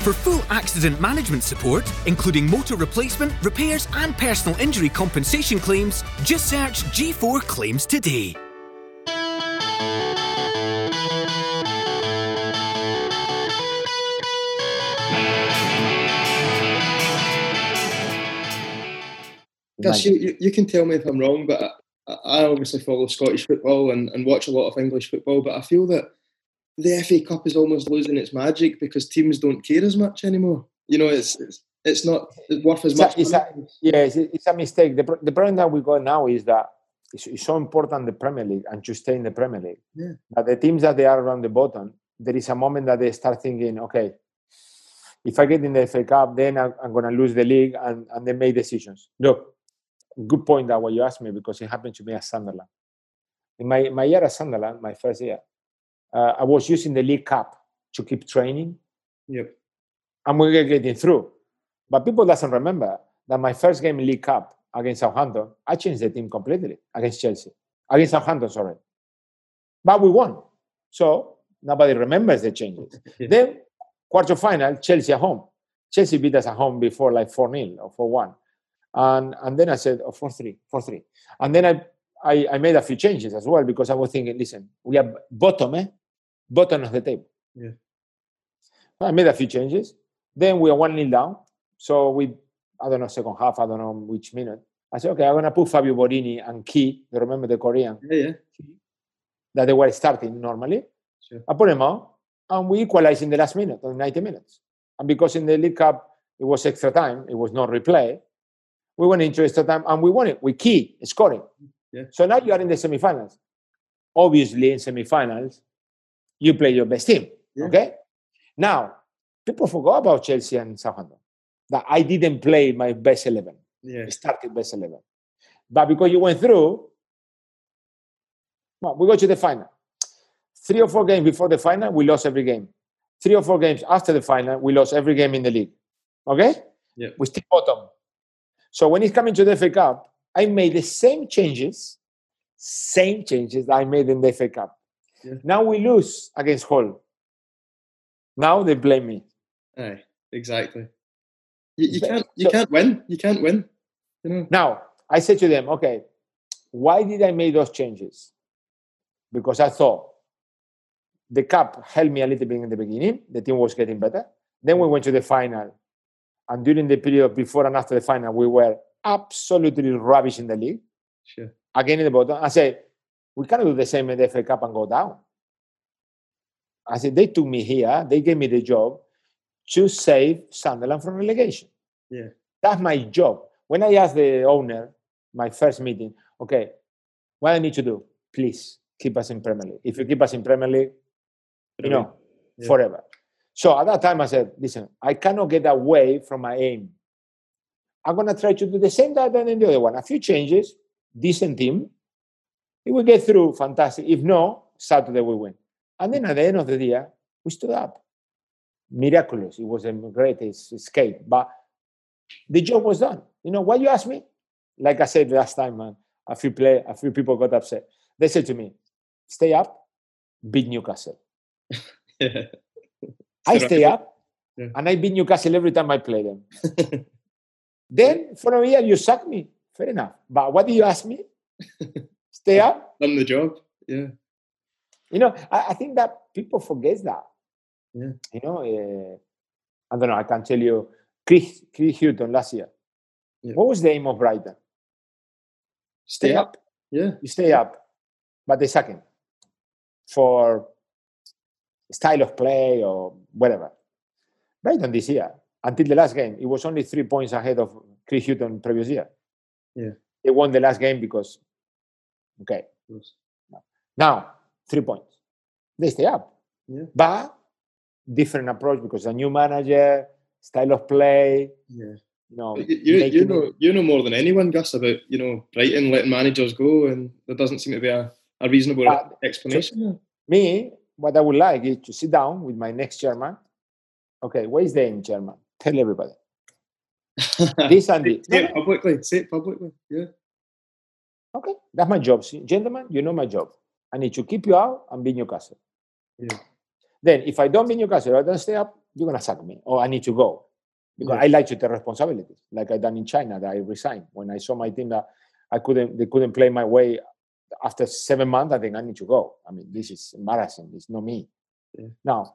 For full accident management support, including motor replacement, repairs, and personal injury compensation claims, just search G4 Claims today. Gus, you, you, you can tell me if I'm wrong, but I, I obviously follow Scottish football and, and watch a lot of English football, but I feel that the FA Cup is almost losing its magic because teams don't care as much anymore. You know, it's it's, it's not worth as It's much. a, it's a, yes, it- it's a mistake. The, the problem that we got now is that it's, it's so important the Premier League and to stay in the Premier League. Yeah. But the teams that they are around the bottom, there is a moment that they start thinking, okay, if I get in the FA Cup, then I'm, I'm going to lose the league, and, and they make decisions. Look, good point that what you asked me because it happened to me at Sunderland. In my, my year at Sunderland, my first year, uh, I was using the League Cup to keep training Yep. and we were getting through. But people doesn't remember that my first game in League Cup against Southampton, I changed the team completely against Chelsea, against Southampton, sorry. But we won, so nobody remembers the changes. Then quarter final, Chelsea at home. Chelsea beat us at home before like 4 0 or 4 1. And, and then I said, oh, 4 3, 4 3. And then I, I, I made a few changes as well because I was thinking, listen, we are bottom, eh? Bottom of the table. Yeah. I made a few changes. Then we are 1 nil down. So we, I don't know, second half, I don't know which minute. I said, okay, I'm going to put Fabio Borini and Ki, you remember the Korean, Yeah, yeah. that they were starting normally. Sure. I put them out, and we equalized in the last minute, on 90 minutes. And because in the League Cup, it was extra time, it was not replay, we went into extra time and we won it with Ki scoring. Yeah. So now you are in the semifinals. Obviously, in semifinals, you play your best team. Yeah. Okay? Now, people forgot about Chelsea and Southampton. That I didn't play my best 11 Yeah. started best 11. But because you went through, well, we go to the final. Three or four games before the final, we lost every game. Three or four games after the final, we lost every game in the league. Okay? Yeah. We still bottom. So when it's coming to the FA Cup, I made the same changes, same changes I made in the FA Cup. Yeah. Now we lose against Hull. Now they blame me. Aye, exactly. You, you can't you so- can't win. You can't win. You know. Now, I said to them, okay, why did I make those changes? Because I thought the cup helped me a little bit in the beginning. The team was getting better. Then we went to the final. And during the period before and after the final, we were absolutely rubbish in the league. Sure. Again in the bottom. I said, we cannot do the same in the FA Cup and go down. I said, they took me here, they gave me the job to save Sunderland from relegation. Yeah. That's my job. When I asked the owner, my first meeting, okay, what I need to do? Please keep us in Premier League. If you keep us in Premier League, you know, Yeah. forever. So at that time, I said, listen, I cannot get away from my aim. I'm going to try to do the same that I done in the other one. A few changes, decent team. If we get through, fantastic. If no, Saturday we win. And then at the end of the year, we stood up. Miraculous. It was a great escape. But the job was done. You know, what you asked me? Like I said last time, man, a few play, a few people got upset. They said to me, stay up, beat Newcastle. Yeah. I stay up Yeah. and I beat Newcastle every time I play them. then for a year you sack me. Fair enough. But what do you ask me? stay up? Done the job. Yeah. You know, I, I think that people forget that. Yeah. You know, uh, I don't know. I can tell you, Chris, Chris Hughton last year. Yeah. What was the aim of Brighton? Stay up. Yeah. You stay up, but they him for style of play or whatever. Brighton this year, until the last game, it was only three points ahead of Chris Hughton previous year. Yeah. They won the last game because, okay, now three points. They stay up. Yeah. But different approach because a new manager, style of play, Yeah. you know, You, you, it- know you know more than anyone, Gus, about you know Brighton letting managers go, and there doesn't seem to be a, a reasonable Uh, explanation. me, what I would like is to sit down with my next chairman. Okay, where is the aim, chairman? Tell everybody. This and this. say it publicly. Say it publicly. Yeah. Okay, that's my job. See, gentlemen, you know my job. I need to keep you out and be Newcastle. Yeah. Then, if I don't be Newcastle, I don't stay up, you're gonna sack me, or I need to go because yeah. I like to take responsibilities, like I done in China. That I resigned when I saw my team that I couldn't, they couldn't play my way. After seven months, I think I need to go. I mean, this is embarrassing. It's not me. Yeah. Now,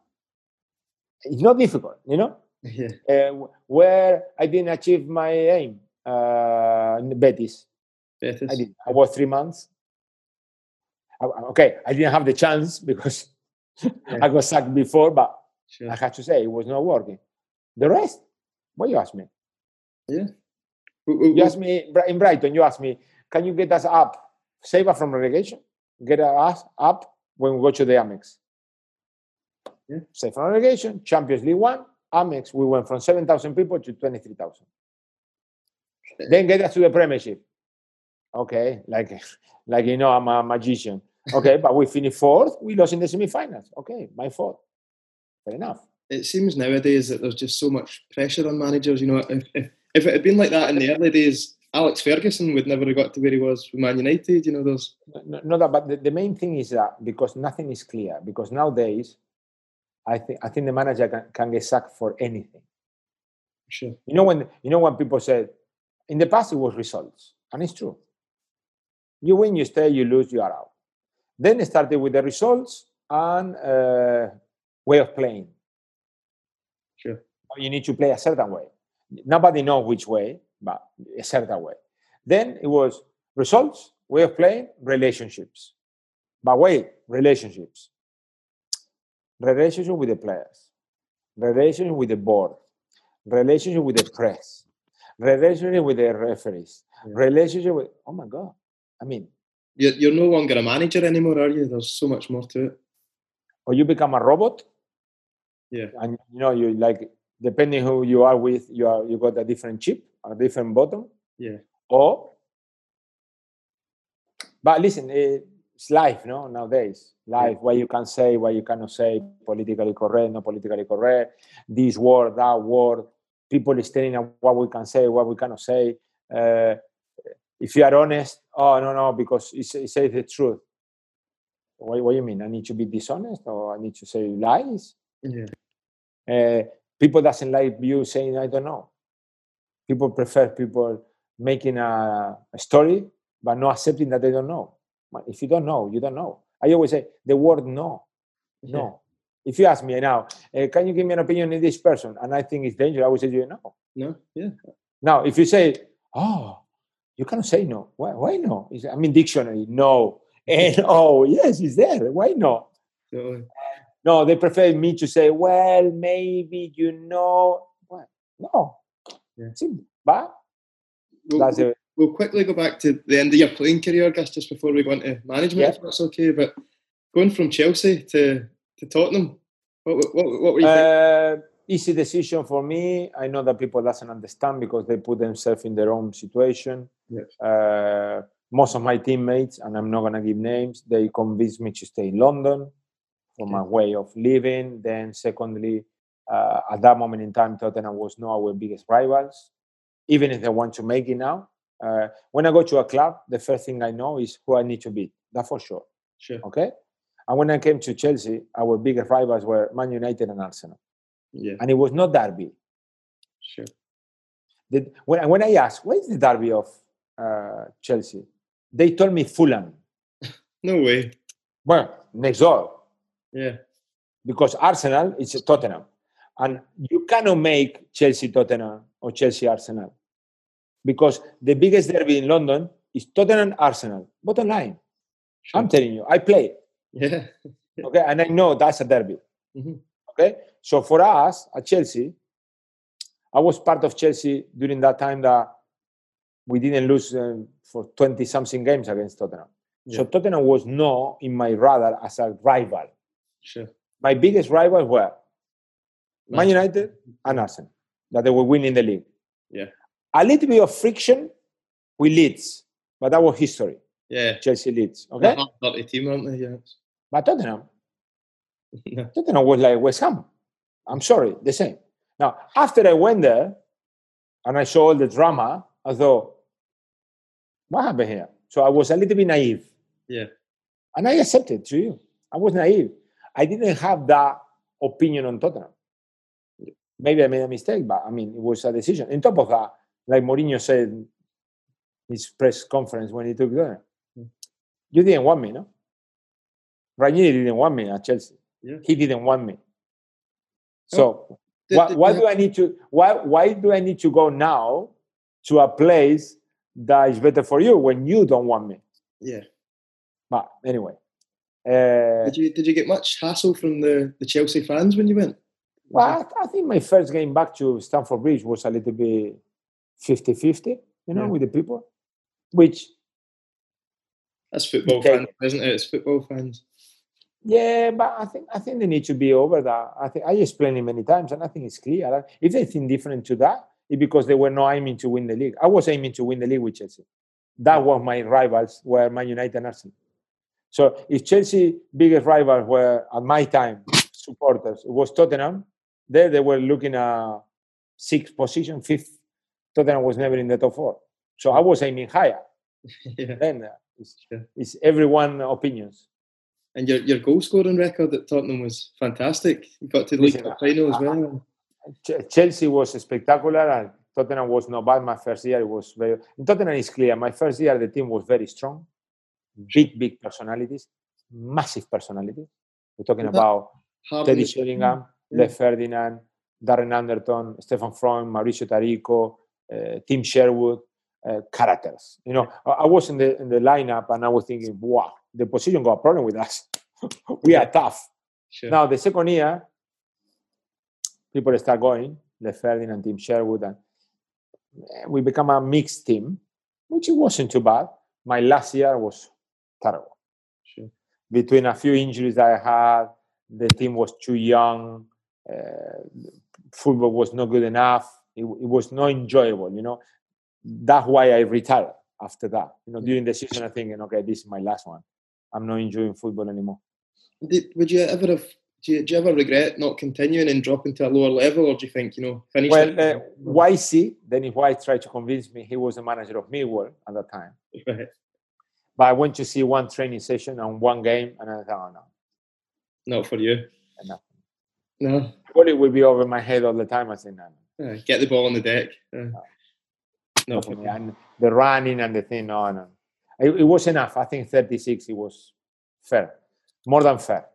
it's not difficult, you know. Yeah. Uh, where I didn't achieve my aim, uh, Betis. I did. I was three months. okay, I didn't have the chance because yeah. I got sacked before, but sure. I had to say it was not working. The rest, what you ask me? Yeah. You asked me in Brighton. You asked me, can you get us up, save us from relegation, get us up when we go to the Amex? Yeah. Save from relegation, Champions League one, Amex. We went from seven thousand people to twenty three thousand. then get us to the Premiership. Okay, like like you know, I'm a magician. Okay, but we finished fourth. We lost in the semi-finals. Okay, my fault. Fair enough. It seems nowadays that there's just so much pressure on managers. You know, if, if, if it had been like that in the early days, Alex Ferguson would never have got to where he was with Man United. You know, those. No, no that, but the, the main thing is that because nothing is clear. Because nowadays, I think I think the manager can, can get sacked for anything. Sure. You know when you know when people said in the past it was results, and it's true. You win, you stay, you lose, you are out. Then it started with the results and uh, way of playing. Sure. You need to play a certain way. Nobody knows which way, but a certain way. Then it was results, way of playing, relationships. But wait, relationships. Relationship with the players, relationship with the board, relationship with the press, relationship with the referees, yeah. relationship with, oh my God. I mean, you're, you're no longer a manager anymore, are you? There's so much more to it. Or you become a robot. Yeah. And you know, you like depending who you are with, you are you got a different chip, a different button. Yeah. Or but listen, it's life, no, nowadays. Life, yeah. what you can say, what you cannot say, politically correct, not politically correct, this word, that word, people is telling us what we can say, what we cannot say. Uh, if you are honest, oh no no, because it, says the truth. What, what do you mean? I need to be dishonest or I need to say lies? Yeah. Uh, people doesn't like you saying I don't know. People prefer people making a, a story but not accepting that they don't know. If you don't know, you don't know. I always say the word no, no. Yeah. If you ask me now, uh, can you give me an opinion in this person, and I think it's dangerous, I would say you know. No, yeah. Now, if you say, oh, you cannot say no. Why? Why no? I mean, dictionary, no. And oh, yes, it's there. Why not? No, they prefer me to say, well, maybe you know. What? No. Yeah. But we'll, that's we'll, we'll quickly go back to the end of your playing career, I guess, just before we go into management, yeah. if that's okay. But going from Chelsea to, to Tottenham, what, what, what were you uh, Easy decision for me. I know that people doesn't understand because they put themselves in their own situation. Yes. Uh, most of my teammates, and I'm not gonna give names, they convinced me to stay in London for okay. my way of living. Then, secondly, uh, at that moment in time, Tottenham was not our biggest rivals, even if they want to make it now. Uh, when I go to a club, the first thing I know is who I need to beat. That for sure. Sure. Okay. And when I came to Chelsea, our biggest rivals were Man United and Arsenal. Yeah. And it was not Derby. Sure. The, when, when I asked, what is the Derby of uh, Chelsea? They told me Fulham. no way. Well, next door. Yeah. Because Arsenal is Tottenham. And you cannot make Chelsea Tottenham or Chelsea Arsenal. Because the biggest derby in London is Tottenham Arsenal. Bottom line. Sure. I'm telling you, I play. Yeah. okay. And I know that's a derby. Mm-hmm. Okay. So for us at Chelsea, I was part of Chelsea during that time that we didn't lose um, for 20 something games against Tottenham. Yeah. So Tottenham was not in my radar as a rival. Sure. My biggest rivals were Man United and Arsenal, that they were winning the league. Yeah. A little bit of friction with Leeds, but that was history. Yeah. Chelsea Leeds. Okay. Not a team, aren't they? Yeah. But Tottenham. Tottenham was like West Ham. I'm sorry, the same. Now, after I went there and I saw all the drama, I thought, what happened here? So I was a little bit naive. Yeah. And I accepted to you. I was naive. I didn't have that opinion on Tottenham. maybe I made a mistake, but I mean, it was a decision. On top of that, like Mourinho said in his press conference when he took there, mm. you didn't want me, no? Ranieri didn't want me at Chelsea. Yeah. He didn't want me. So oh, why, why do I need to why why do I need to go now to a place that is better for you when you don't want me? Yeah. But anyway. Uh, did you did you get much hassle from the, the Chelsea fans when you went? Well, I, I think my first game back to Stamford Bridge was a little bit 50-50, you know, yeah. with the people, which that's football fans, isn't it? It's football fans. Yeah, but I think I think they need to be over that. I think I explained it many times, and I think it's clear. If they think different to that, it's because they were not aiming to win the league. I was aiming to win the league with Chelsea. That was my rivals were Man United and Arsenal. So if Chelsea biggest rivals were at my time supporters, it was Tottenham. There they were looking at sixth position, fifth. Tottenham was never in the top four. So I was aiming higher. yeah. Then uh, it's, it's everyone opinions. And your, your goal scoring record at Tottenham was fantastic. You got to the League final as well. Chelsea was spectacular and Tottenham was not bad. My first year it was very. In Tottenham is clear. My first year the team was very strong, big big personalities, massive personalities. We're talking about Teddy Sheringham, yeah. Les Ferdinand, Darren Anderton, Stefan Freund, Mauricio Taricco, uh, Tim Sherwood, uh, characters. You know, I was in the in the lineup and I was thinking, wow, the position got a problem with us. we are tough. Sure. Now the second year, people start going, Les Ferdinand, Tim Sherwood, and eh, we become a mixed team, which it wasn't too bad. My last year was terrible. Sure. Between a few injuries I had, the team was too young. Uh, football was not good enough. It, it, was not enjoyable. You know, that's why I retired after that. You know, during the season, I think, okay, this is my last one. I'm not enjoying football anymore. Did, would you ever have? Do you, do you, ever regret not continuing and dropping to a lower level, or do you think you know finish? Well, uh, Wisey, Dennis Wise tried to convince me. He was the manager of Millwall at that time. Right. But I went to see one training session and one game, and I thought, oh, no, not for you. No. No. Well, it would be over my head all the time. I said, no. no. get the ball on the deck. Uh, no. no for me. And the running and the thing, no, no. It, it, was enough. I think 36. It was fair, more than fair.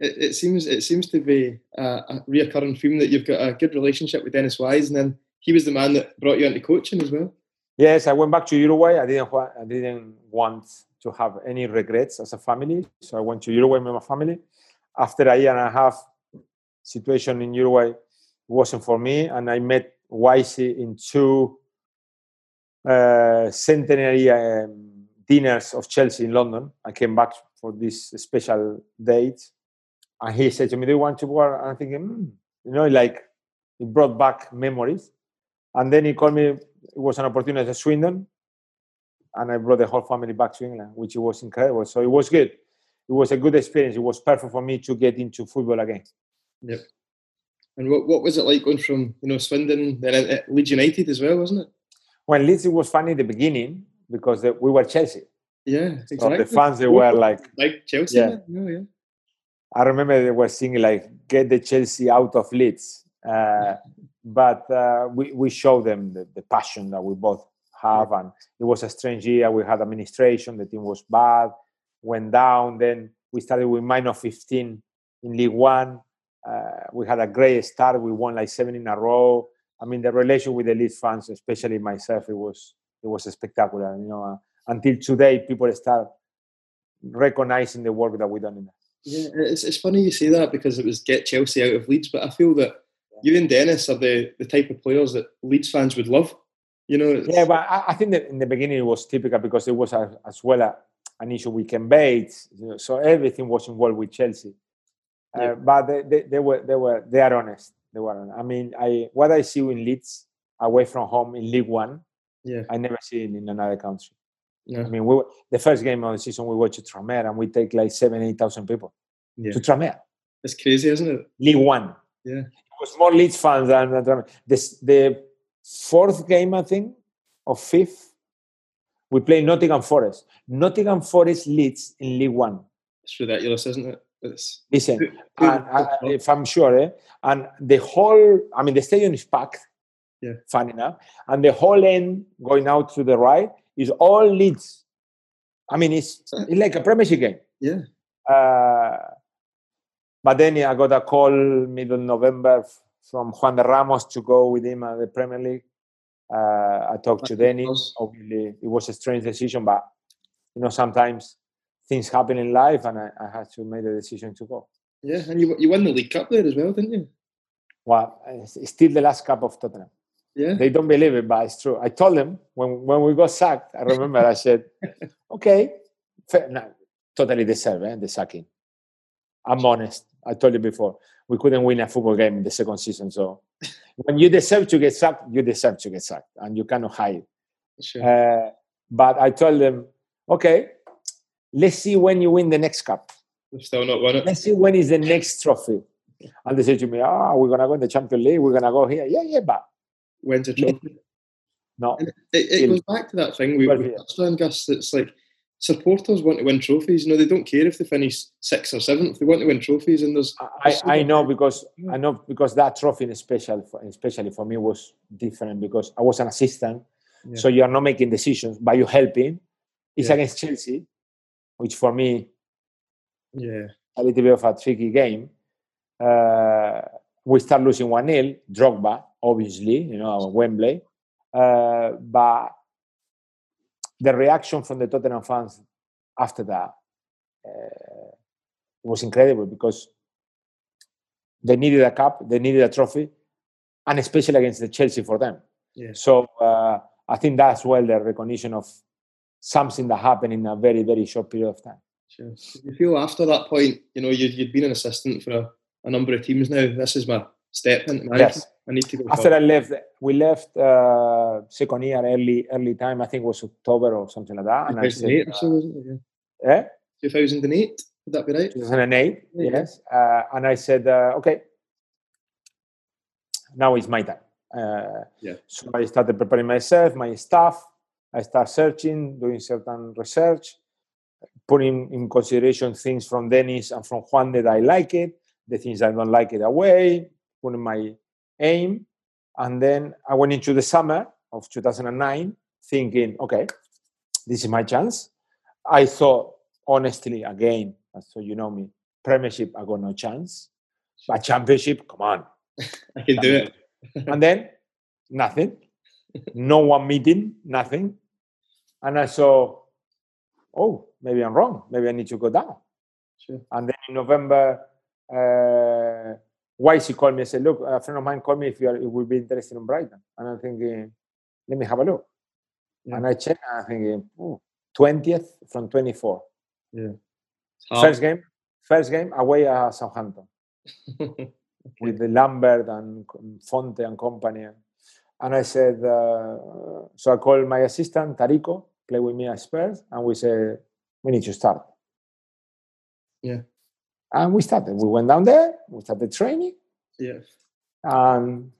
It, it seems it seems to be a, a reoccurring theme that you've got a good relationship with Dennis Wise, and then he was the man that brought you into coaching as well. Yes, I went back to Uruguay. I didn't I didn't want to have any regrets as a family, so I went to Uruguay with my family. After a year and a half situation in Uruguay wasn't for me, and I met Wise in two uh, centenary um, dinners of Chelsea in London. I came back for this special date, and he said to me, "Do you want to work?" And I'm thinking, mm. you know, like it brought back memories. And then he called me. It was an opportunity at Swindon, and I brought the whole family back to England, which was incredible. So it was good. It was a good experience. It was perfect for me to get into football again. Yep. And what, what was it like going from you know Swindon then at Leeds United as well, wasn't it? Well, Leeds it was funny in the beginning because the, we were Chelsea. Yeah, exactly. So the fans they were like like Chelsea. Yeah. Oh, yeah. I remember they were singing like "Get the Chelsea out of Leeds," uh, but uh, we we showed them the, the, passion that we both have, yeah. and it was a strange year. We had administration, the team was bad, went down. Then we started with minus fifteen in League One. Uh, we had a great start. We won like seven in a row. I mean, the relation with the Leeds fans, especially myself, it was it was spectacular. You know, uh, until today, people start recognizing the work that we've done in there. Yeah, it's, it's funny you say that because it was get Chelsea out of Leeds, but I feel that you and Dennis are the, the type of players that Leeds fans would love. You know. Yeah, but I, I, think that in the beginning it was typical because it was a, as well a, an issue with Ken Bates, you know, so everything was involved with Chelsea. Uh, yeah. But they, they, they, were they were they are honest. They were. Honest. I mean, I what I see in Leeds away from home in League One yeah. I never seen in another country. Yeah. I mean, we were, the first game of the season we watched Tranmere and we take like seven, eight thousand people yeah. to Tranmere. It's crazy, isn't it? League One. Yeah, it was more Leeds fans than Tranmere. This the fourth game, I think, or fifth. We play Nottingham Forest. Nottingham Forest Leeds in League One. It's ridiculous, isn't it? It's, Listen, and, if I'm sure, eh, and the whole, I mean, the stadium is packed. Yeah. Fun enough, and the whole end going out to the right is all Leeds. I mean, it's, it's like a Premiership game. yeah. Uh, but then yeah, I got a call middle November from Juande Ramos to go with him at the Premier League. Uh, I talked to Dennis. Obviously, it was a strange decision, but you know sometimes things happen in life, and I, I had to make the decision to go. Yeah, and you you won the League Cup there as well, didn't you? Well, it's still the last cup of Tottenham. Yeah. They don't believe it, but it's true. I told them when when we got sacked. I remember I said, "Okay, fair, no, totally deserve eh, the sacking." I'm honest. I told you before we couldn't win a football game in the second season. So when you deserve to get sacked, you deserve to get sacked, and you cannot hide. Sure. Uh, but I told them, "Okay, let's see when you win the next cup. Still not won it. Let's see when is the next trophy." And they said to me, "Ah, we're gonna go in the Champions League. We're gonna go here. Yeah, yeah, but When's a trophy? no." And it, it goes back to that thing we, we touched on, Gus. It's like supporters want to win trophies. You know, they don't care if they finish sixth or seventh. They want to win trophies, and there's I, I know because I know because that trophy, in special, for, especially for me, was different because I was an assistant, Yeah. so you are not making decisions, but you're helping. It's Yeah. against Chelsea, which for me yeah, a little bit of a tricky game. Uh, we start losing one 0 Drogba, obviously, you know, Wembley, uh, but the reaction from the Tottenham fans after that uh, was incredible because they needed a cup, they needed a trophy, and especially against the Chelsea for them. yeah. So uh, I think that's well the recognition of something that happened in a very very short period of time. Sure. You feel after that point, you know, you'd, you'd been an assistant for a, a number of teams now. This is my step into management. Yes. I need to go. After. I left, we left uh, second year early early time. I think it was October or something like that. And I said, 2008 or so, wasn't it? uh, eh? Yeah. 2008, would that be right? 2008, Yeah. yes. Uh, and I said, uh, okay, now it's my time. Uh, Yeah. So I started preparing myself, my staff. I start searching, doing certain research, putting in consideration things from Dennis and from Juan that I like it, the things I don't like it away, putting my aim. And then I went into the summer of 2009 thinking, okay, this is my chance. I thought, honestly, again, so you know me, Premiership, I got no chance. But Championship, come on. I can do it. and then nothing. No one meeting, nothing. And I saw, oh, maybe I'm wrong. Maybe I need to go down. Sure. And then in November, uh, Wisey called me and said, look, a friend of mine called me if you, are, if would be interested in Brighton. And I'm thinking, let me have a look. Yeah. And I checked and I'm thinking, "Ooh, 20th from 24. Half. First game, first game away at Southampton with the Lambert and Fonte and company. And I said, uh, so I called my assistant, Taricco, play with me at Spurs, and we said, we need to start. Yeah. And we started. We went down there, we started training, Yes. and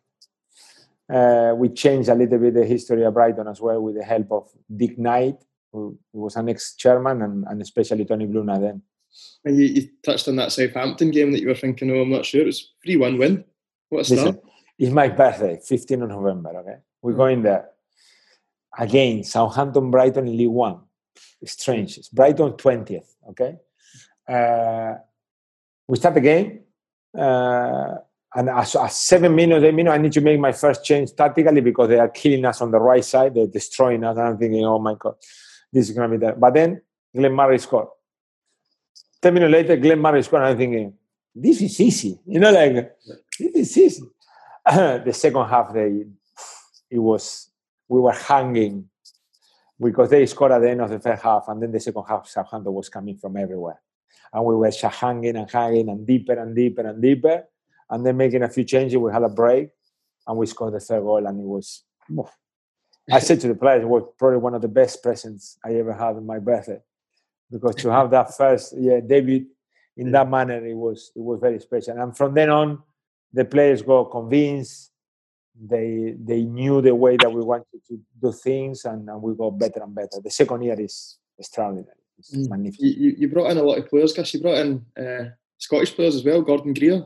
uh, we changed a little bit the history of Brighton as well with the help of Dick Knight, who was an ex-chairman, and, and especially Tony Bloom then. And you, you touched on that Southampton game that you were thinking, oh, I'm not sure. It was 3 1 win. What a start. Listen, it's my birthday, 15th of November. Okay, we're Mm. going there again. Southampton, Brighton in League One. It's strange. It's Brighton 20th. Okay, uh, we start the game, uh, and at seven minutes, eight minutes, I need to make my first change tactically because they are killing us on the right side. They're destroying us. And I'm thinking, oh my god, this is gonna be that. But then Glenn Murray scored. Ten minutes later, Glenn Murray scored. And I'm thinking, this is easy. You know, like this is easy. the second half, they it was we were hanging because they scored at the end of the first half, and then the second half, Southampton was coming from everywhere, and we were just hanging and hanging and deeper and deeper and deeper, and then making a few changes. We had a break, and we scored the third goal, and it was. I said to the players, it was probably one of the best presents I ever had on my birthday, because to have that first yeah debut in that manner, it was it was very special. And from then on, the players got convinced. They they knew the way that we wanted to do things, and, and we got better and better. The second year is extraordinary. It's Mm. magnificent. You, you, you brought in a lot of players, Gus. You brought in uh, Scottish players as well. Gordon Greer.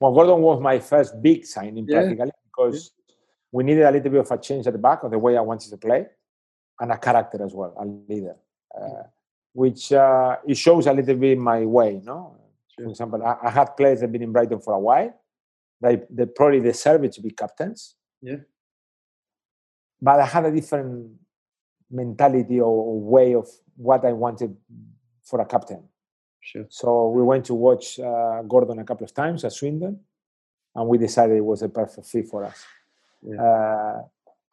Well, Gordon was my first big signing Yeah. practically because we needed a little bit of a change at the back of the way I wanted to play, and a character as well, a leader, uh, which uh, it shows a little bit my way. No, Sure. for example, I, I had players that have been in Brighton for a while. They they probably deserve it to be captains. Yeah. But I had a different mentality or way of what I wanted for a captain. Sure. So we went to watch uh, Gordon a couple of times at Swindon, and we decided it was a perfect fit for us. Yeah. Uh,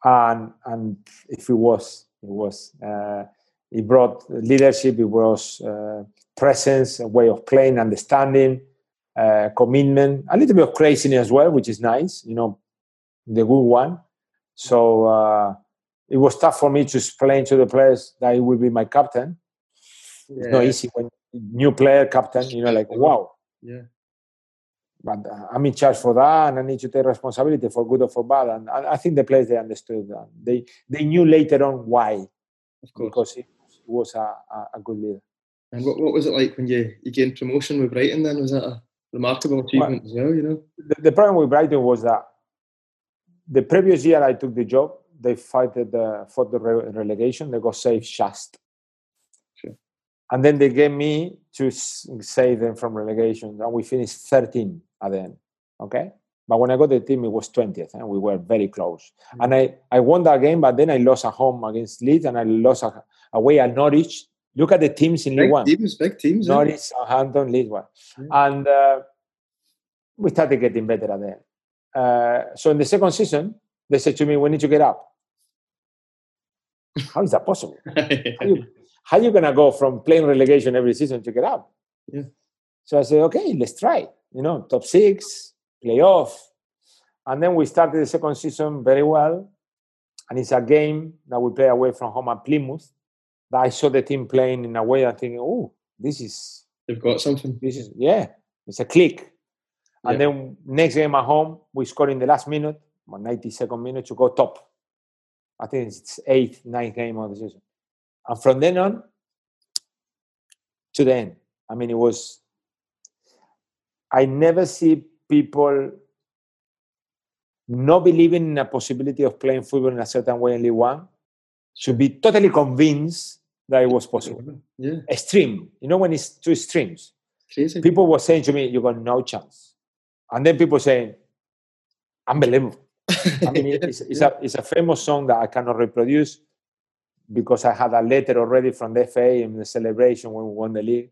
and and if it was, it was. Uh, it brought leadership. It brought uh, presence, a way of playing, understanding, uh, commitment, a little bit of craziness as well, which is nice. You know, the good one. So uh, it was tough for me to explain to the players that he will be my captain. It's not easy when new player captain. You know, like wow. Yeah. But uh, I'm in charge for that, and I need to take responsibility for good or for bad. And I, I think the players they understood that. They they knew later on why, Of course. because he was a, a, a good leader. And what, what was it like when you, you gained promotion with Brighton then? Was that a remarkable achievement as well, you know? The, the problem with Brighton was that the previous year I took the job, they fought the fought the re- relegation. They got saved just. Sure. And then they gave me to save them from relegation, and we finished 13 at the end. Okay, but when I got the team, it was 20th, and we were very close. And I I won that game, but then I lost at home against Leeds, and I lost away at Norwich. Look at the teams in League Big One. teams, big teams. eh? Norwich, Southampton, Leeds one. Yeah. And uh, we started getting better at that. Uh, so in the second season, they said to me, we need to get up. How is that possible? How you, how you going to go from playing relegation every season to get up? Yeah. So I said, okay, let's try. You know, top six, playoff. And then we started the second season very well. And it's a game that we play away from home at Plymouth. That I saw the team playing in a way I think, oh, this is They've got something. this is yeah, it's a click. And Yeah. then next game at home, we scored in the last minute, or 92nd minute to go top. I think it's eighth, ninth game of the season. And from then on to the end. I mean, it was I never see people not believing in a possibility of playing football in a certain way in League One should be totally convinced that it was possible. Yeah, Extreme. You know when it's two extremes crazy. people were saying to me, "You got no chance," and then people saying, "Unbelievable." I mean, it- it's, it's a it's a famous song that I cannot reproduce because I had a letter already from the FA in the celebration when we won the league,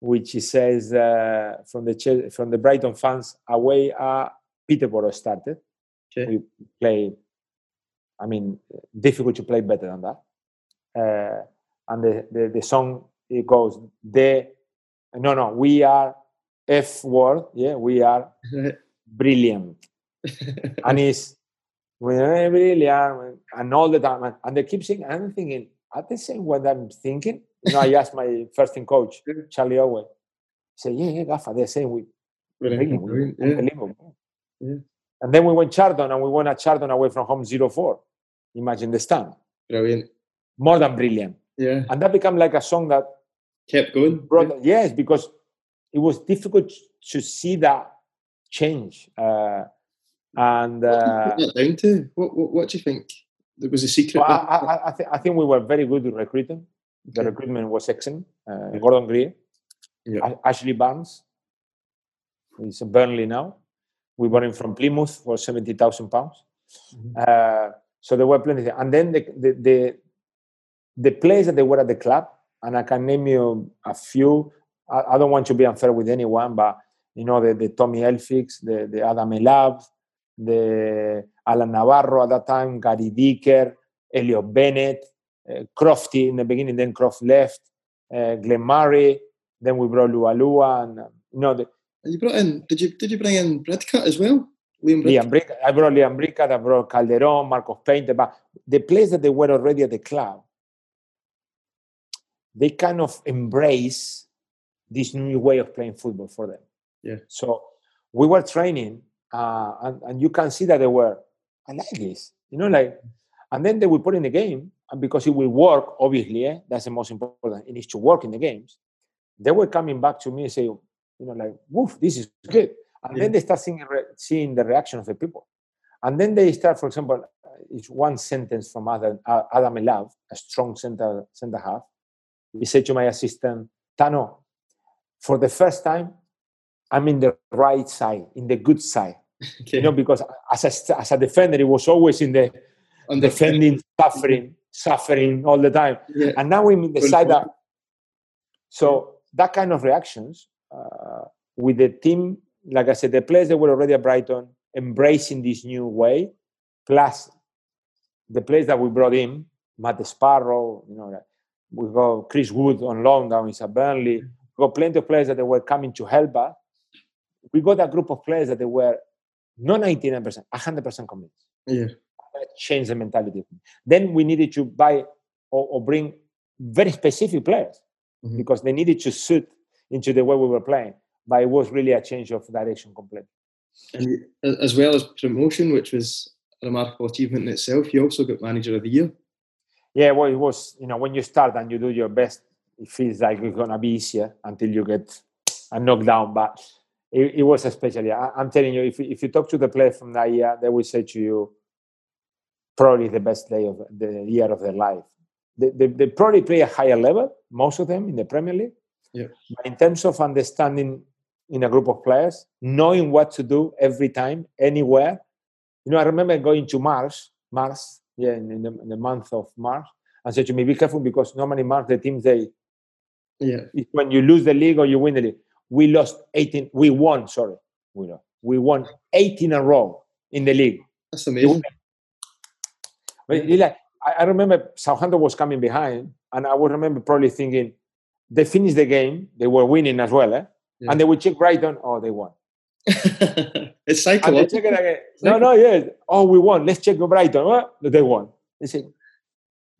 which says uh, from the from the Brighton fans away at Peterborough started. Okay. We play. I mean, difficult to play better than that. Uh, and the, the the song it goes the no no we are F word yeah we are brilliant and it's we're brilliant and all the time and, they keep saying I'm thinking are they saying what I'm thinking you know I asked my first team coach Charlie Oatway say yeah yeah Gaffa they're saying we yeah. unbelievable Yeah. and then we went Charlton and we won at Charlton away from home 0-4 imagine the stand Brilliant. more than brilliant Yeah, and that became like a song that kept going. brought yes because it was difficult to see that change uh, and What do you uh, down to? What, what, what do you think? There was a secret. well, I. I, I, th- I think we were very good with recruiting the Okay. recruitment was excellent uh. Gordon Greer Yeah. Ashley Barnes he's in Burnley now we bought him from Plymouth for 70,000 pounds Mhm. uh, so there were plenty and then the, the, the, the players that they were at the club and I can name you a few I, I don't want to be unfair with anyone but you know the, the Tommy Elphick the, the Adam El-Abd the Alan Navarro at that time Gary Dicker Elliot Bennett uh, Crofty in the beginning then Croft left uh, Glenn Murray then we brought Lua Lua and uh, you know the, And you brought in. Did you did you bring in Bridcut as well? Liam Bridcut. Liam I brought Liam Bridcut, I brought Calderon, Marcos Painter, but the players that they were already at the club, they kind of embrace this new way of playing football for them. Yeah. So we were training, uh, and, and you can see that they were, I like this, you know, like, and then they will put in the game, and because it will work, obviously, eh, that's the most important. It needs to work in the games. They were coming back to me and say, you know, like, woof, this is good. And yeah. then they start seeing, seeing the reaction of the people. And then they start, for example, it's one sentence from Adam, Adam Love, a strong center, center half. He said to my assistant, Tano, for the first time, I'm in the right side, in the good side. Okay. You know, because as a, as a defender, it was always in the defending, suffering, suffering all the time. Yeah. And now I'm in the side that. So that kind of reactions uh, with the team, like I said, the players that were already at Brighton embracing this new way, plus the players that we brought in, Matt Sparrow, you know, we got Chris Wood on loan down in Burnley. We got plenty of players that they were coming to help us. We got a group of players that they were not 99%, 100% convinced. Yeah. That changed the mentality. Then we needed to buy or, or bring very specific players mm-hmm. because they needed to suit into the way we were playing. But it was really a change of direction completely. And as well as promotion, which was a remarkable achievement in itself, you also got Manager of the Year. Yeah, well, it was, you know, when you start and you do your best, it feels like it's going to be easier until you get a knockdown. But it, it was especially, I, am telling you, if, if you talk to the players from that year, they will say to you, probably the best day of the year of their life. They, they, they probably play a higher level, most of them in the Premier League. Yeah. But in terms of understanding in a group of players, knowing what to do every time, anywhere. You know, I remember going to Mars, Mars, yeah, in, the, in the month of March, and said to me, "Be careful because normally March the teams they, yeah, when you lose the league or you win the league. We lost 18. We won. Sorry, we lost. We won 18 in a row in the league. That's amazing. But like, I remember Southampton was coming behind, and I would remember probably thinking, they finished the game, they were winning as well, eh? yeah. and they would check Brighton, oh, they won. it's psychological. It again. No, no, yes Oh, we won. Let's check Brighton. Oh, they won. They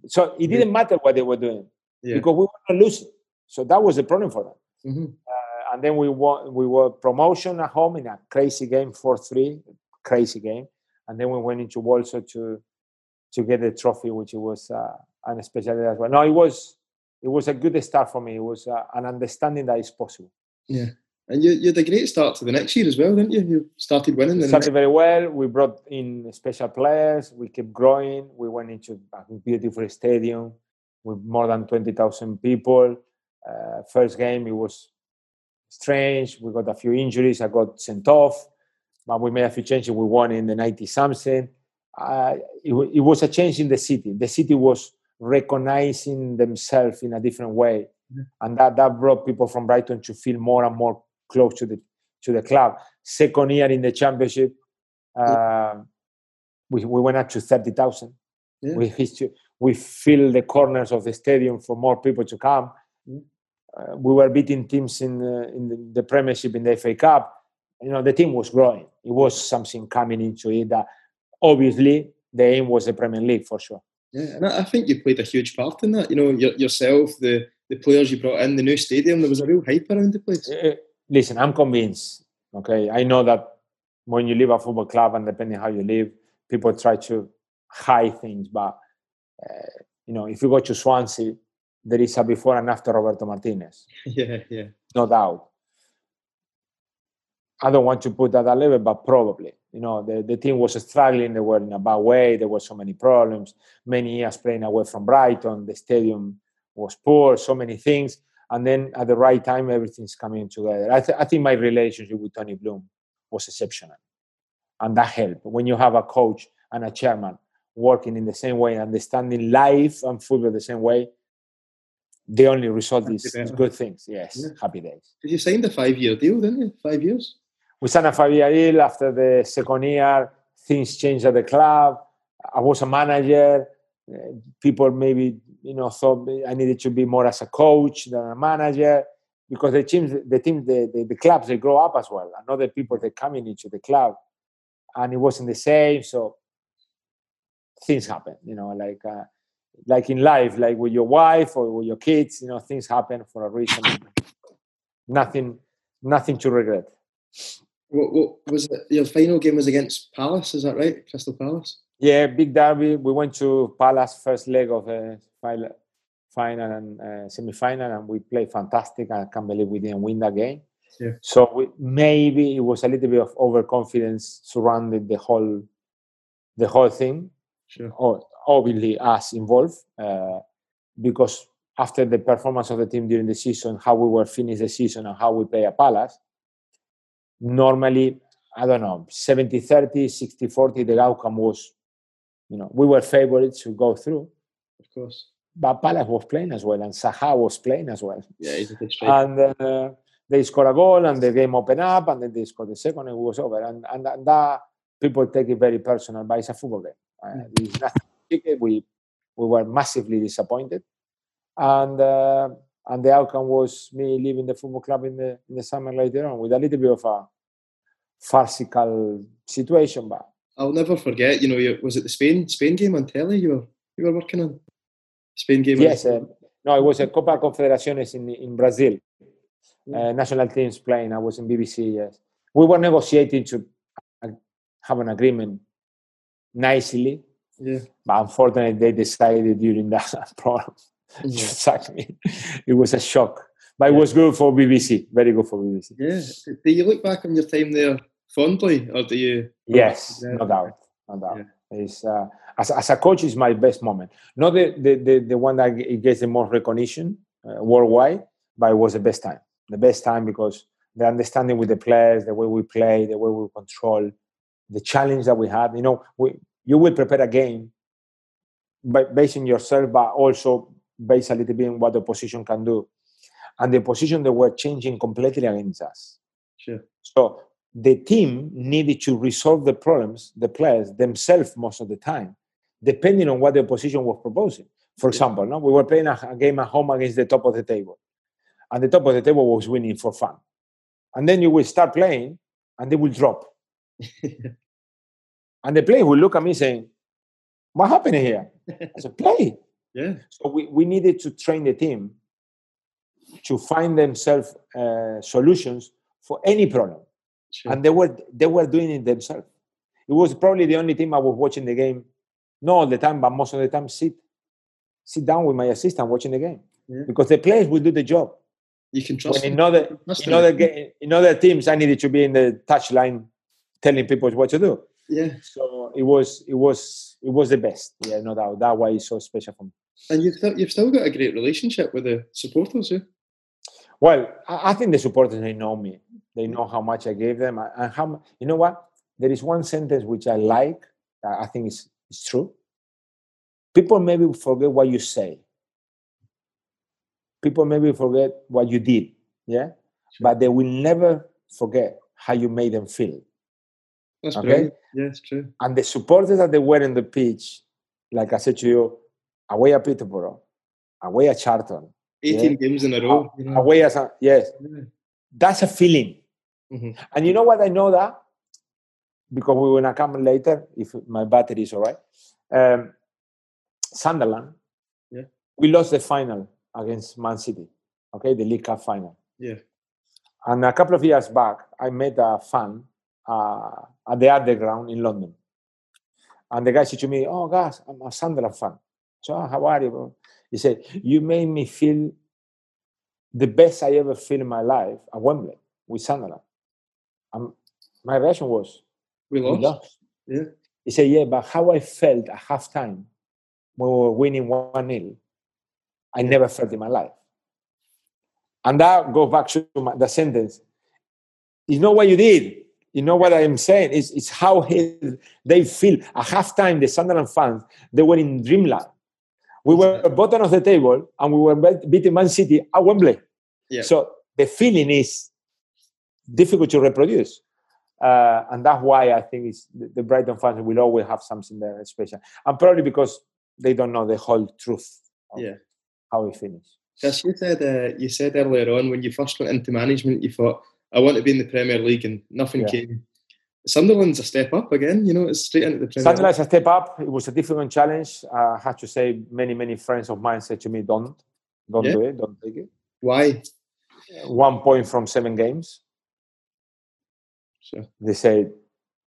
so it didn't yeah. matter what they were doing yeah. because we were not losing. So that was the problem for them. Mm-hmm. Uh, and then we won. We were promotion at home in a crazy game, four three, crazy game. And then we went into Walsall to to get the trophy, which was uh, an special as well. No, it was it was a good start for me. It was uh, an understanding that it's possible. Yeah. And you, you had a great start to the next year as well, didn't you? You started winning. Started next... very well. We brought in special players. We kept growing. We went into a beautiful stadium with more than 20,000 people. Uh, first game, it was strange. We got a few injuries. I got sent off. But we made a few changes. We won in the 90 something. Uh, it, it was a change in the city. The city was recognizing themselves in a different way. Mm-hmm. And that, that brought people from Brighton to feel more and more close to the to the club. Second year in the championship, uh, we, we went up to 30,000. Yeah. We, we filled the corners of the stadium for more people to come. Mm-hmm. Uh, we were beating teams in, uh, in the, the, Premiership, in the FA Cup. You know, the team was growing. It was something coming into it that obviously the aim was the Premier League for sure. Yeah, and I think you played a huge part in that. You know, yourself, the the players you brought in, the new stadium, there was a real hype around the place. Uh, listen, I'm convinced. Okay, I know that when you leave a football club, and depending how you live, people try to hide things. But uh, you know, if you go to Swansea, there is a before and after Roberto Martinez. Yeah, yeah, no doubt. I don't want to put that at level, but probably. You know, the, the team was struggling. They were in a bad way. There were so many problems. Many years playing away from Brighton. The stadium was poor. So many things. And then at the right time, everything's coming together. I, th- I think my relationship with Tony Bloom was exceptional, and that helped. When you have a coach and a chairman working in the same way, understanding life and football the same way, the only result is, is good things. Yes, yeah. happy days. Did you sign the five-year deal? Didn't you? Five years we signed a five-year deal. After the second year, things changed at the club. I was a manager. People maybe you know thought I needed to be more as a coach than a manager because the teams, the teams, the, the, the clubs, they grow up as well. And other people they coming into the club, and it wasn't the same. So things happen, you know, like uh, like in life, like with your wife or with your kids, you know, things happen for a reason. nothing, nothing to regret. What, what was it? Your final game was against Palace, is that right? Crystal Palace. Yeah, big derby. We went to Palace first leg of the final and uh, semi-final, and we played fantastic. I can't believe we didn't win that game. Yeah. So we, maybe it was a little bit of overconfidence surrounding the whole, the whole thing. Sure. Or obviously us involved, uh, because after the performance of the team during the season, how we were finished the season and how we play a Palace, normally, I don't know, 70 30, 60 40, the outcome was, you know, we were favorites to go through. Of course. But Palace was playing as well, and Zaha was playing as well. Yeah, he's a. And uh, they scored a goal, and the game opened up, and then they scored the second, and it was over. And, and, and that people take it very personal, but it's a football game. Uh, it's nothing. We we were massively disappointed, and uh, and the outcome was me leaving the football club in the in the summer later on with a little bit of a farcical situation. But I'll never forget. You know, you, was it the Spain Spain game on telly you were you were working on? Spain game. yes, uh, no, it was a Copa Confederaciones in in Brazil. Uh, national teams playing. I was in BBC. Yes, we were negotiating to uh, have an agreement nicely, yeah. but unfortunately, they decided during that program. Yeah. exactly, it was a shock, but it was good for BBC. Very good for BBC. Yeah. Do you look back on your time there fondly, or do you? Yes, no doubt, no doubt. It's, uh, as, as a coach, is my best moment. Not the, the, the, the one that gets the most recognition uh, worldwide, but it was the best time. The best time because the understanding with the players, the way we play, the way we control, the challenge that we had. You know, we, you will prepare a game by basing yourself, but also based a little bit on what the opposition can do. And the position they were changing completely against us. Sure. So the team needed to resolve the problems, the players themselves most of the time, depending on what the opposition was proposing. For example, no, we were playing a, a game at home against the top of the table, and the top of the table was winning for fun. And then you will start playing, and they will drop. and the players will look at me saying, "What happened here?" I said, "Play." Yeah. So we, we needed to train the team to find themselves uh, solutions for any problem Sure. and they were they were doing it themselves. It was probably the only team I was watching the game, not all the time, but most of the time sit sit down with my assistant watching the game Yeah. because the players will do the job. you can trust. When in other in other in other teams, I needed to be in the touchline telling people what to do. Yeah. So it was it was it was the best. Yeah, no doubt. That why it's so special for me. And you've still, you've still got a great relationship with the supporters, yeah. Well, I, I think the supporters they know me. They know how much I gave them, and- how you know what. There is one sentence which I like. that I think is is true. People maybe forget what you say. People maybe forget what you did, yeah, but they will never forget how you made them feel. That's Okay. brilliant. Yeah, it's true. And the supporters that they were in the pitch, like I said to you, away at Peterborough, away at Charlton, 18 Yeah. games in a row. you know. away as a yes, Yeah. that's a feeling. Mhm. And you know what? I know that because we will come later if my battery is all right. Um, Sunderland, Yeah. we lost the final against Man City, okay, the League Cup final. Yeah. And a couple of years back, I met a fan uh, at the underground in London. And the guy said to me, Oh, guys, I'm a Sunderland fan. So, "Oh, how are you? bro?" He said, You made me feel the best I ever feel in my life at Wembley with Sunderland. And my reaction was, We We lost. lost. Yeah. He said, Yeah, but how I felt at halftime when we were winning 1 0, I never felt in my life. And that goes back to my, the sentence. It's not what you did. You know what I'm saying? It's, it's how he, they feel. At halftime, the Sunderland fans, they were in dreamland. We were at bottom of the table and we were beating Man City at Wembley. Yeah. So the feeling is difficult to reproduce. Uh, and that's why I think it's, the, the Brighton fans will always have something there special. And probably because they don't know the whole truth of Yeah. how it finished. Because you said uh, you said earlier on when you first went into management, you thought I want to be in the Premier League, and nothing Yeah. came. Sunderland's a step up again. You know, it's straight into the Premier. Sunderland's a step up. It was a difficult challenge. Uh, I have to say, many, many friends of mine said to me, don't, don't Yeah. do it, don't take it. Why? One point from seven games. So, They said,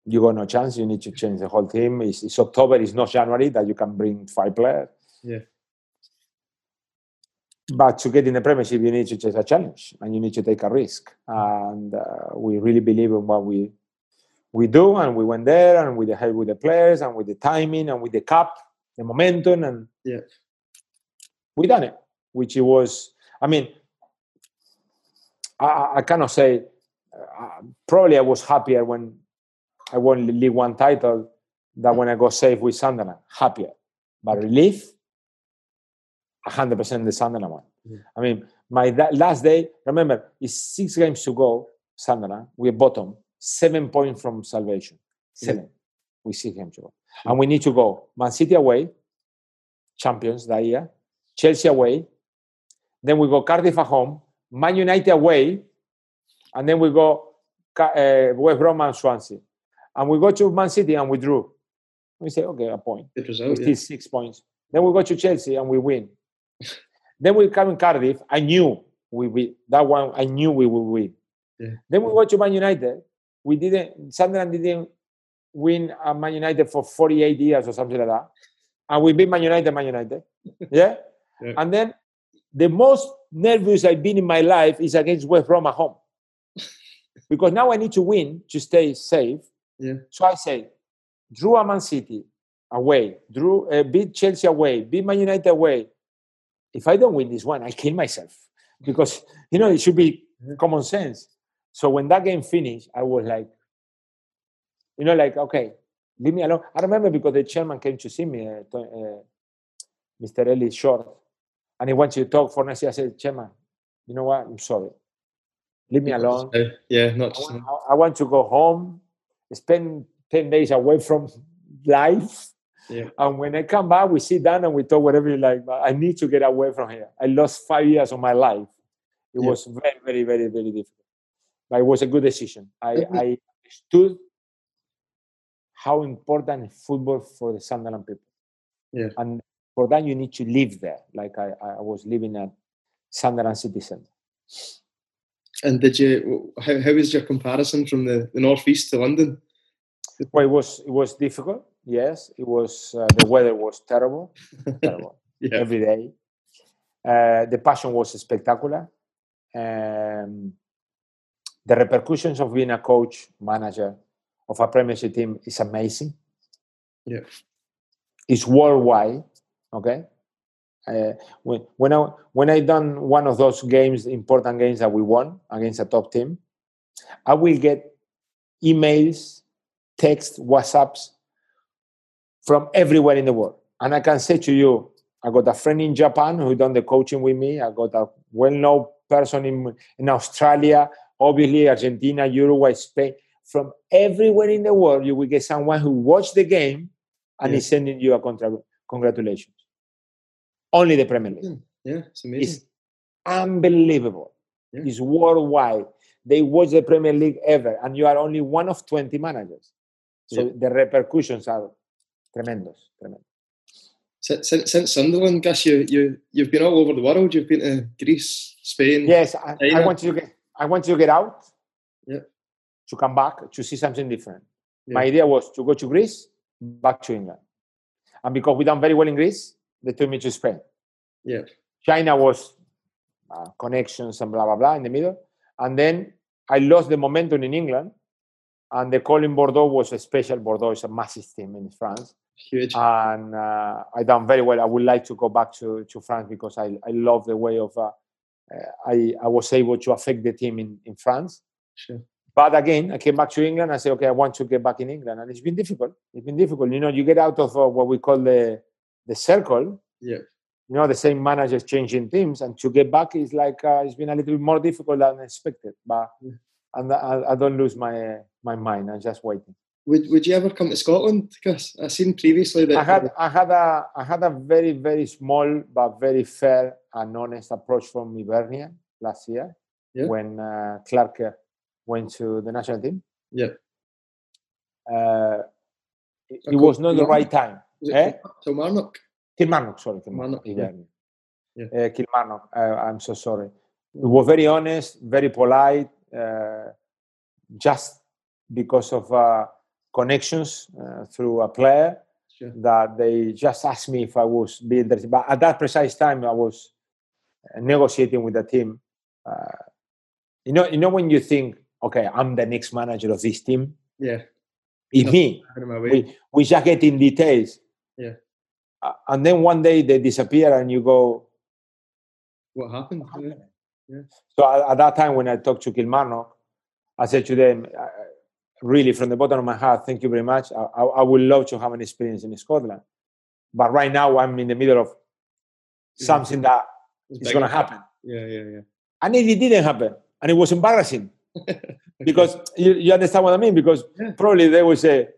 you got no chance. You need to change the whole team. It's, it's October, it's not January that you can bring five players. Yeah. But to get in the Premiership, you need to take a challenge and you need to take a risk. And uh, we really believe in what we we do, and we went there, and with the help with the players, and with the timing, and with the cup, the momentum, and yeah, we done it. Which it was. I mean, I, I cannot say. Uh, probably I was happier when I won League One title than when I got safe with Sunderland. Happier, but relief 100% the Sunderland one. Mm. I mean, my last day, remember, it's six games to go, Sunderland. We're bottom, seven points from salvation. Seven. Mm. We six games to go. Mm. And we need to go Man City away, champions that year, Chelsea away. Then we go Cardiff at home, Man United away, and then we go uh, West Brom and Swansea. And we go to Man City and we drew. We say, okay, a point. It was out, still yeah. six points. Then we go to Chelsea and we win. Then we come in Cardiff. I knew we we that one. I knew we would win. Yeah. Then we go to Man United. We didn't. Sunderland didn't win at Man United for 48 years or something like that, and we beat Man United. Man United. Yeah. yeah. And then the most nervous I've been in my life is against West Brom at home, because now I need to win to stay safe. Yeah. So I say, drew a Man City away, drew uh, beat Chelsea away, beat Man United away, if I don't win this one, I kill myself because you know it should be common sense. So when that game finished, I was like, you know, like okay, leave me alone. I remember because the chairman came to see me, uh, uh, Mr. Ellis Short, and he wanted to talk for us. I said, Chairman, you know what? I'm sorry. Leave me alone. Yeah, not. I want, I want to go home, spend ten days away from life yeah. And when I come back, we sit down and we talk whatever you like. But I need to get away from here. I lost five years of my life. It yeah. was very, very, very, very difficult. But it was a good decision. I, mm-hmm. I understood how important football for the Sunderland people. Yeah. And for that, you need to live there. Like I, I was living at Sunderland City Centre. And did you? How, how was your comparison from the, the northeast to London? Well, it was it was difficult Yes, it was. Uh, the weather was terrible, terrible yeah. every day. Uh, the passion was spectacular. Um, the repercussions of being a coach, manager of a Premiership team is amazing. Yeah, it's worldwide. Okay. Uh, when when I when I done one of those games, important games that we won against a top team, I will get emails, text, WhatsApps from everywhere in the world. And I can say to you, I got a friend in Japan who done the coaching with me. I got a well-known person in, in Australia, obviously Argentina, Uruguay, Spain. From everywhere in the world, you will get someone who watched the game and yeah. is sending you a contra- congratulations. Only the Premier League. Yeah, it's amazing. It's unbelievable. Yeah. It's worldwide. They watch the Premier League ever, and you are only one of 20 managers. So yeah. the repercussions are tremendos, tremendos. Since, since Sunderland, Gus, you you you've been all over the world. You've been to Greece, Spain. Yes, I, I want to get I want to get out. Yeah. To come back to see something different. Yeah. My idea was to go to Greece, back to England, and because we done very well in Greece, they took me to Spain. Yeah. China was uh, connections and blah blah blah in the middle, and then I lost the momentum in England, and the call in Bordeaux was a special. Bordeaux is a massive team in France Huge. And uh, I done very well. I would like to go back to, to France because I, I love the way of uh, uh, I, I was able to affect the team in, in France. Sure. But again, I came back to England. I said, okay, I want to get back in England, and it's been difficult. It's been difficult. You know, you get out of uh, what we call the the circle. Yeah. You know, the same managers changing teams, and to get back is like uh, it's been a little bit more difficult than expected. But yeah. and I, I, don't lose my my mind. I'm just waiting. Would Would you ever come to Scotland? Because I've seen previously that I had I had a I had a very very small but very fair and honest approach from Hibernian last year yeah. when uh, Clarke went to the national team. Yeah. Uh, it, it was not the right time. Eh? Kilmarnock. Kilmarnock, sorry, Kilmarnock. Kilmarnock yeah. yeah. Uh, Kilmarnock. Uh, I'm so sorry. It was very honest, very polite, uh, just because of uh, connections uh, through a player sure. that they just asked me if I was be interested. But at that precise time, I was uh, negotiating with the team. Uh, you know, you know when you think, okay, I'm the next manager of this team. Yeah. It's me. We, we just get in details. Yeah. Uh, and then one day they disappear and you go, what happened? What happened? Yeah. So at, at, that time when I talked to Kilmarnock, I said to them, uh, really from the bottom of my heart, thank you very much. I, I, I, would love to have an experience in Scotland. But right now I'm in the middle of something that is going to happen. Yeah, yeah, yeah. And it, it didn't happen. And it was embarrassing. because you, you, understand what I mean? Because yeah. probably they will say,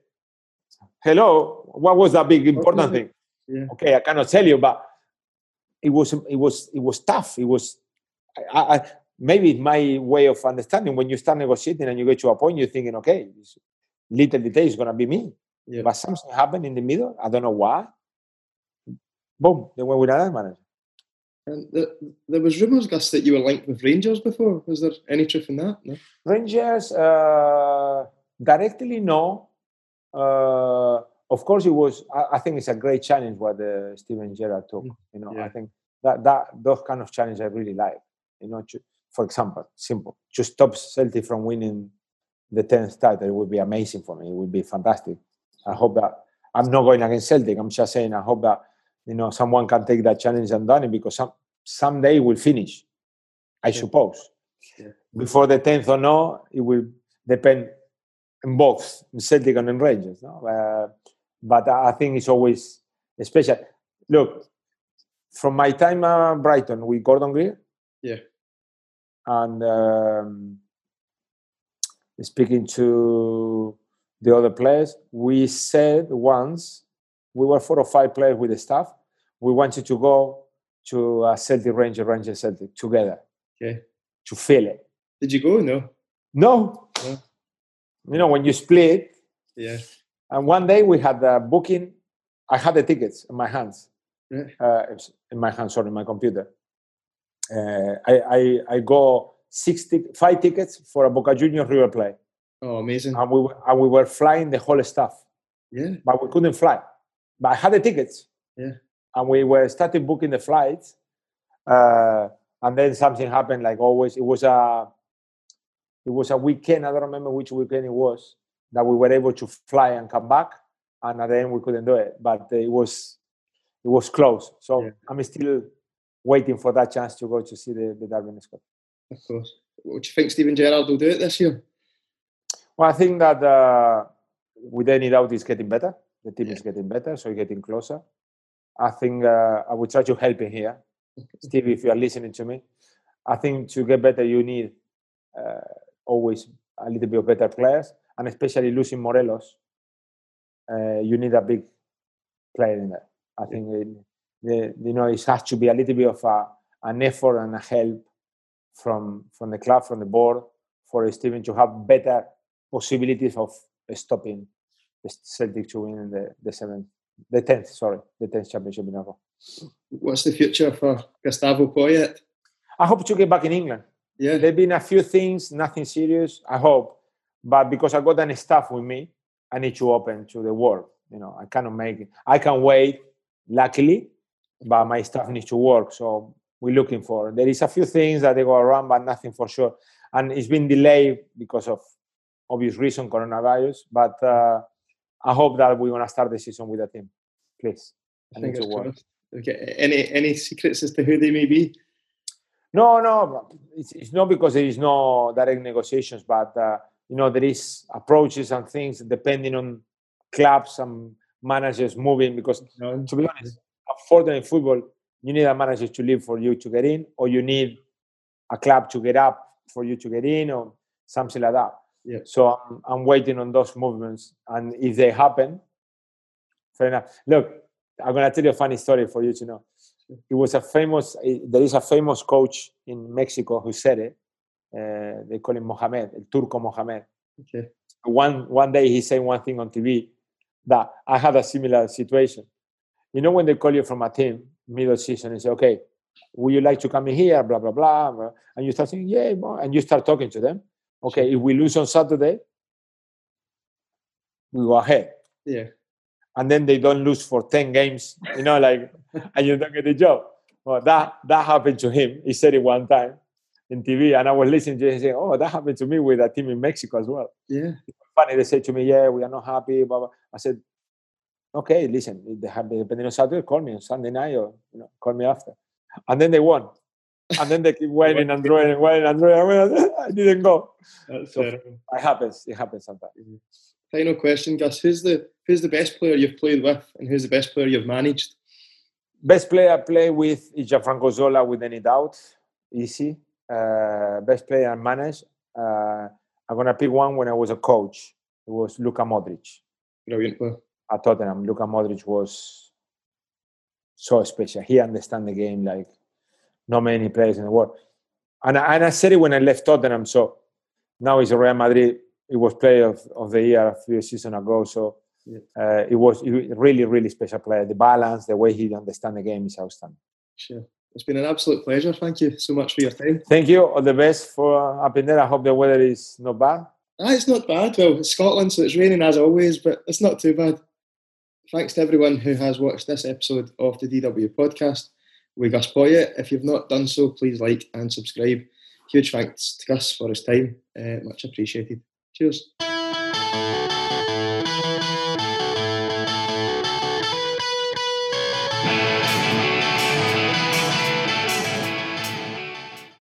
hello, what was that big important thing? Yeah. Okay, I cannot tell you, but it was it was it was tough. It was I, I, maybe it's my way of understanding when you start negotiating and you get to a point, you're thinking, okay, little detail is gonna be me. Yeah. But something happened in the middle. I don't know why. Boom, they went with another manager. And the, there was rumours, Gus, that you were linked with Rangers before. Was there any truth in that? No? Rangers, uh, directly, no. Uh, of course, it was. I, I, think it's a great challenge what uh, Steven Gerrard took. Mm, you know, yeah. I think that that those kind of challenges I really like. You know, to, for example, simple, to stop Celtic from winning the tenth title, it would be amazing for me. It would be fantastic. I hope that I'm not going against Celtic. I'm just saying I hope that you know someone can take that challenge and done it because some someday will finish i yeah. suppose yeah. before the 10th or no it will depend in both in celtic and in rangers no? Uh, but i think it's always special look from my time at brighton with gordon greer yeah and um, speaking to the other players we said once we were four or five players with the staff. We wanted to go to a Celtic Ranger, Ranger Celtic together. Okay. To feel it. Did you go? No. No. no. You know, when you split. Yeah. And one day we had the booking. I had the tickets in my hands. Yeah. Uh, in my hands, sorry, in my computer. Uh, I, I I go six tic- five tickets for a Boca Juniors River play. Oh, amazing! And we and we were flying the whole stuff. Yeah. But we couldn't fly but I had the tickets. Yeah. And we were started booking the flights. Uh, and then something happened, like always. It was a it was a weekend, I don't remember which weekend it was, that we were able to fly and come back. And then we couldn't do it. But it was it was close. So yeah. I'm still waiting for that chance to go to see the, the Derby Scott. Of course. What do you think Steven Gerrard will do it this year? Well, I think that uh, with any doubt, it's getting better. The team yeah. is getting better, so getting closer. I think uh, I will try to help him here. Steve, if you are listening to me, I think to get better, you need uh, always a little bit of better players, and especially losing Morelos, uh, you need a big player in there. I think it, the, you know it has to be a little bit of a, an effort and a help from from the club, from the board, for Steven to have better possibilities of stopping Celtic to win in the, the seventh, the tenth, sorry, the tenth championship in a row. What's the future for Gustavo Poyet? I hope to get back in England. Yeah. There've been a few things, nothing serious. I hope, but because I got an staff with me, I need to open to the world. You know, I cannot make it. I can wait, luckily, but my staff needs to work. So we're looking for. There is a few things that they go around, but nothing for sure. And it's been delayed because of obvious reason, coronavirus. But uh, I hope that we're gonna start the season with a team. Please. I think it's work. Okay. Any any secrets as to who they may be? No, no. It's, it's not because there is no direct negotiations, but uh, you know there is approaches and things depending on clubs and managers moving. Because no. to be honest, unfortunately, in football, you need a manager to leave for you to get in, or you need a club to get up for you to get in, or something like that. Yeah. So I'm, I'm waiting on those movements, and if they happen, fair enough. Look, I'm gonna tell you a funny story for you to know. It was a famous. Eh, there is a famous coach in Mexico who said it. Uh, they call him Mohamed, El Turco Mohamed. Okay. One one day he said one thing on TV that I had a similar situation. You know when they call you from a team middle season and say, "Okay, would you like to come in here?" Blah blah blah, and you start saying, "Yeah," and you start talking to them Okay, if we lose on Saturday, we go ahead. Yeah. And then they don't lose for 10 games, you know, like, and you don't get the job. well, that that happened to him. He said it one time in TV, and I was listening to him saying, "Oh, that happened to me with a team in Mexico as well." Yeah. Funny, they said to me, "Yeah, we are not happy." Blah, blah. I said, "Okay, listen, if they have the depending on Saturday, call me on Sunday night, or you know, call me after." And then they won, and then they keep winning and drawing and winning and drawing. I didn't go. That's So- fair. It happens. It happens sometimes. Final question, Gus. Who's the who's the best player you've played with, and who's the best player you've managed? Best player I play with is Gianfranco Zola, with any doubt. Easy. Uh, best player I managed. Uh, I'm gonna pick one when I was a coach. It was Luka Modric Brilliant player. At Tottenham. Luka Modric was so special. He understand the game like not many players in the world. And I, and I said it when I left Tottenham. So now he's at Real Madrid. It was player of, of the year a few seasons ago. So Yeah. uh, it was a really, really special player. The balance, the way he understand the game is outstanding. Sure. It's been an absolute pleasure. Thank you so much for your time. Thank you. All the best for up in there. I hope the weather is not bad. Ah, it's not bad. Well, it's Scotland, so it's raining as always, but it's not too bad. Thanks to everyone who has watched this episode of the DW podcast with Gus Poyet. If you've not done so, please like and subscribe. Huge thanks to Gus for his time. Uh, much appreciated. Cheers.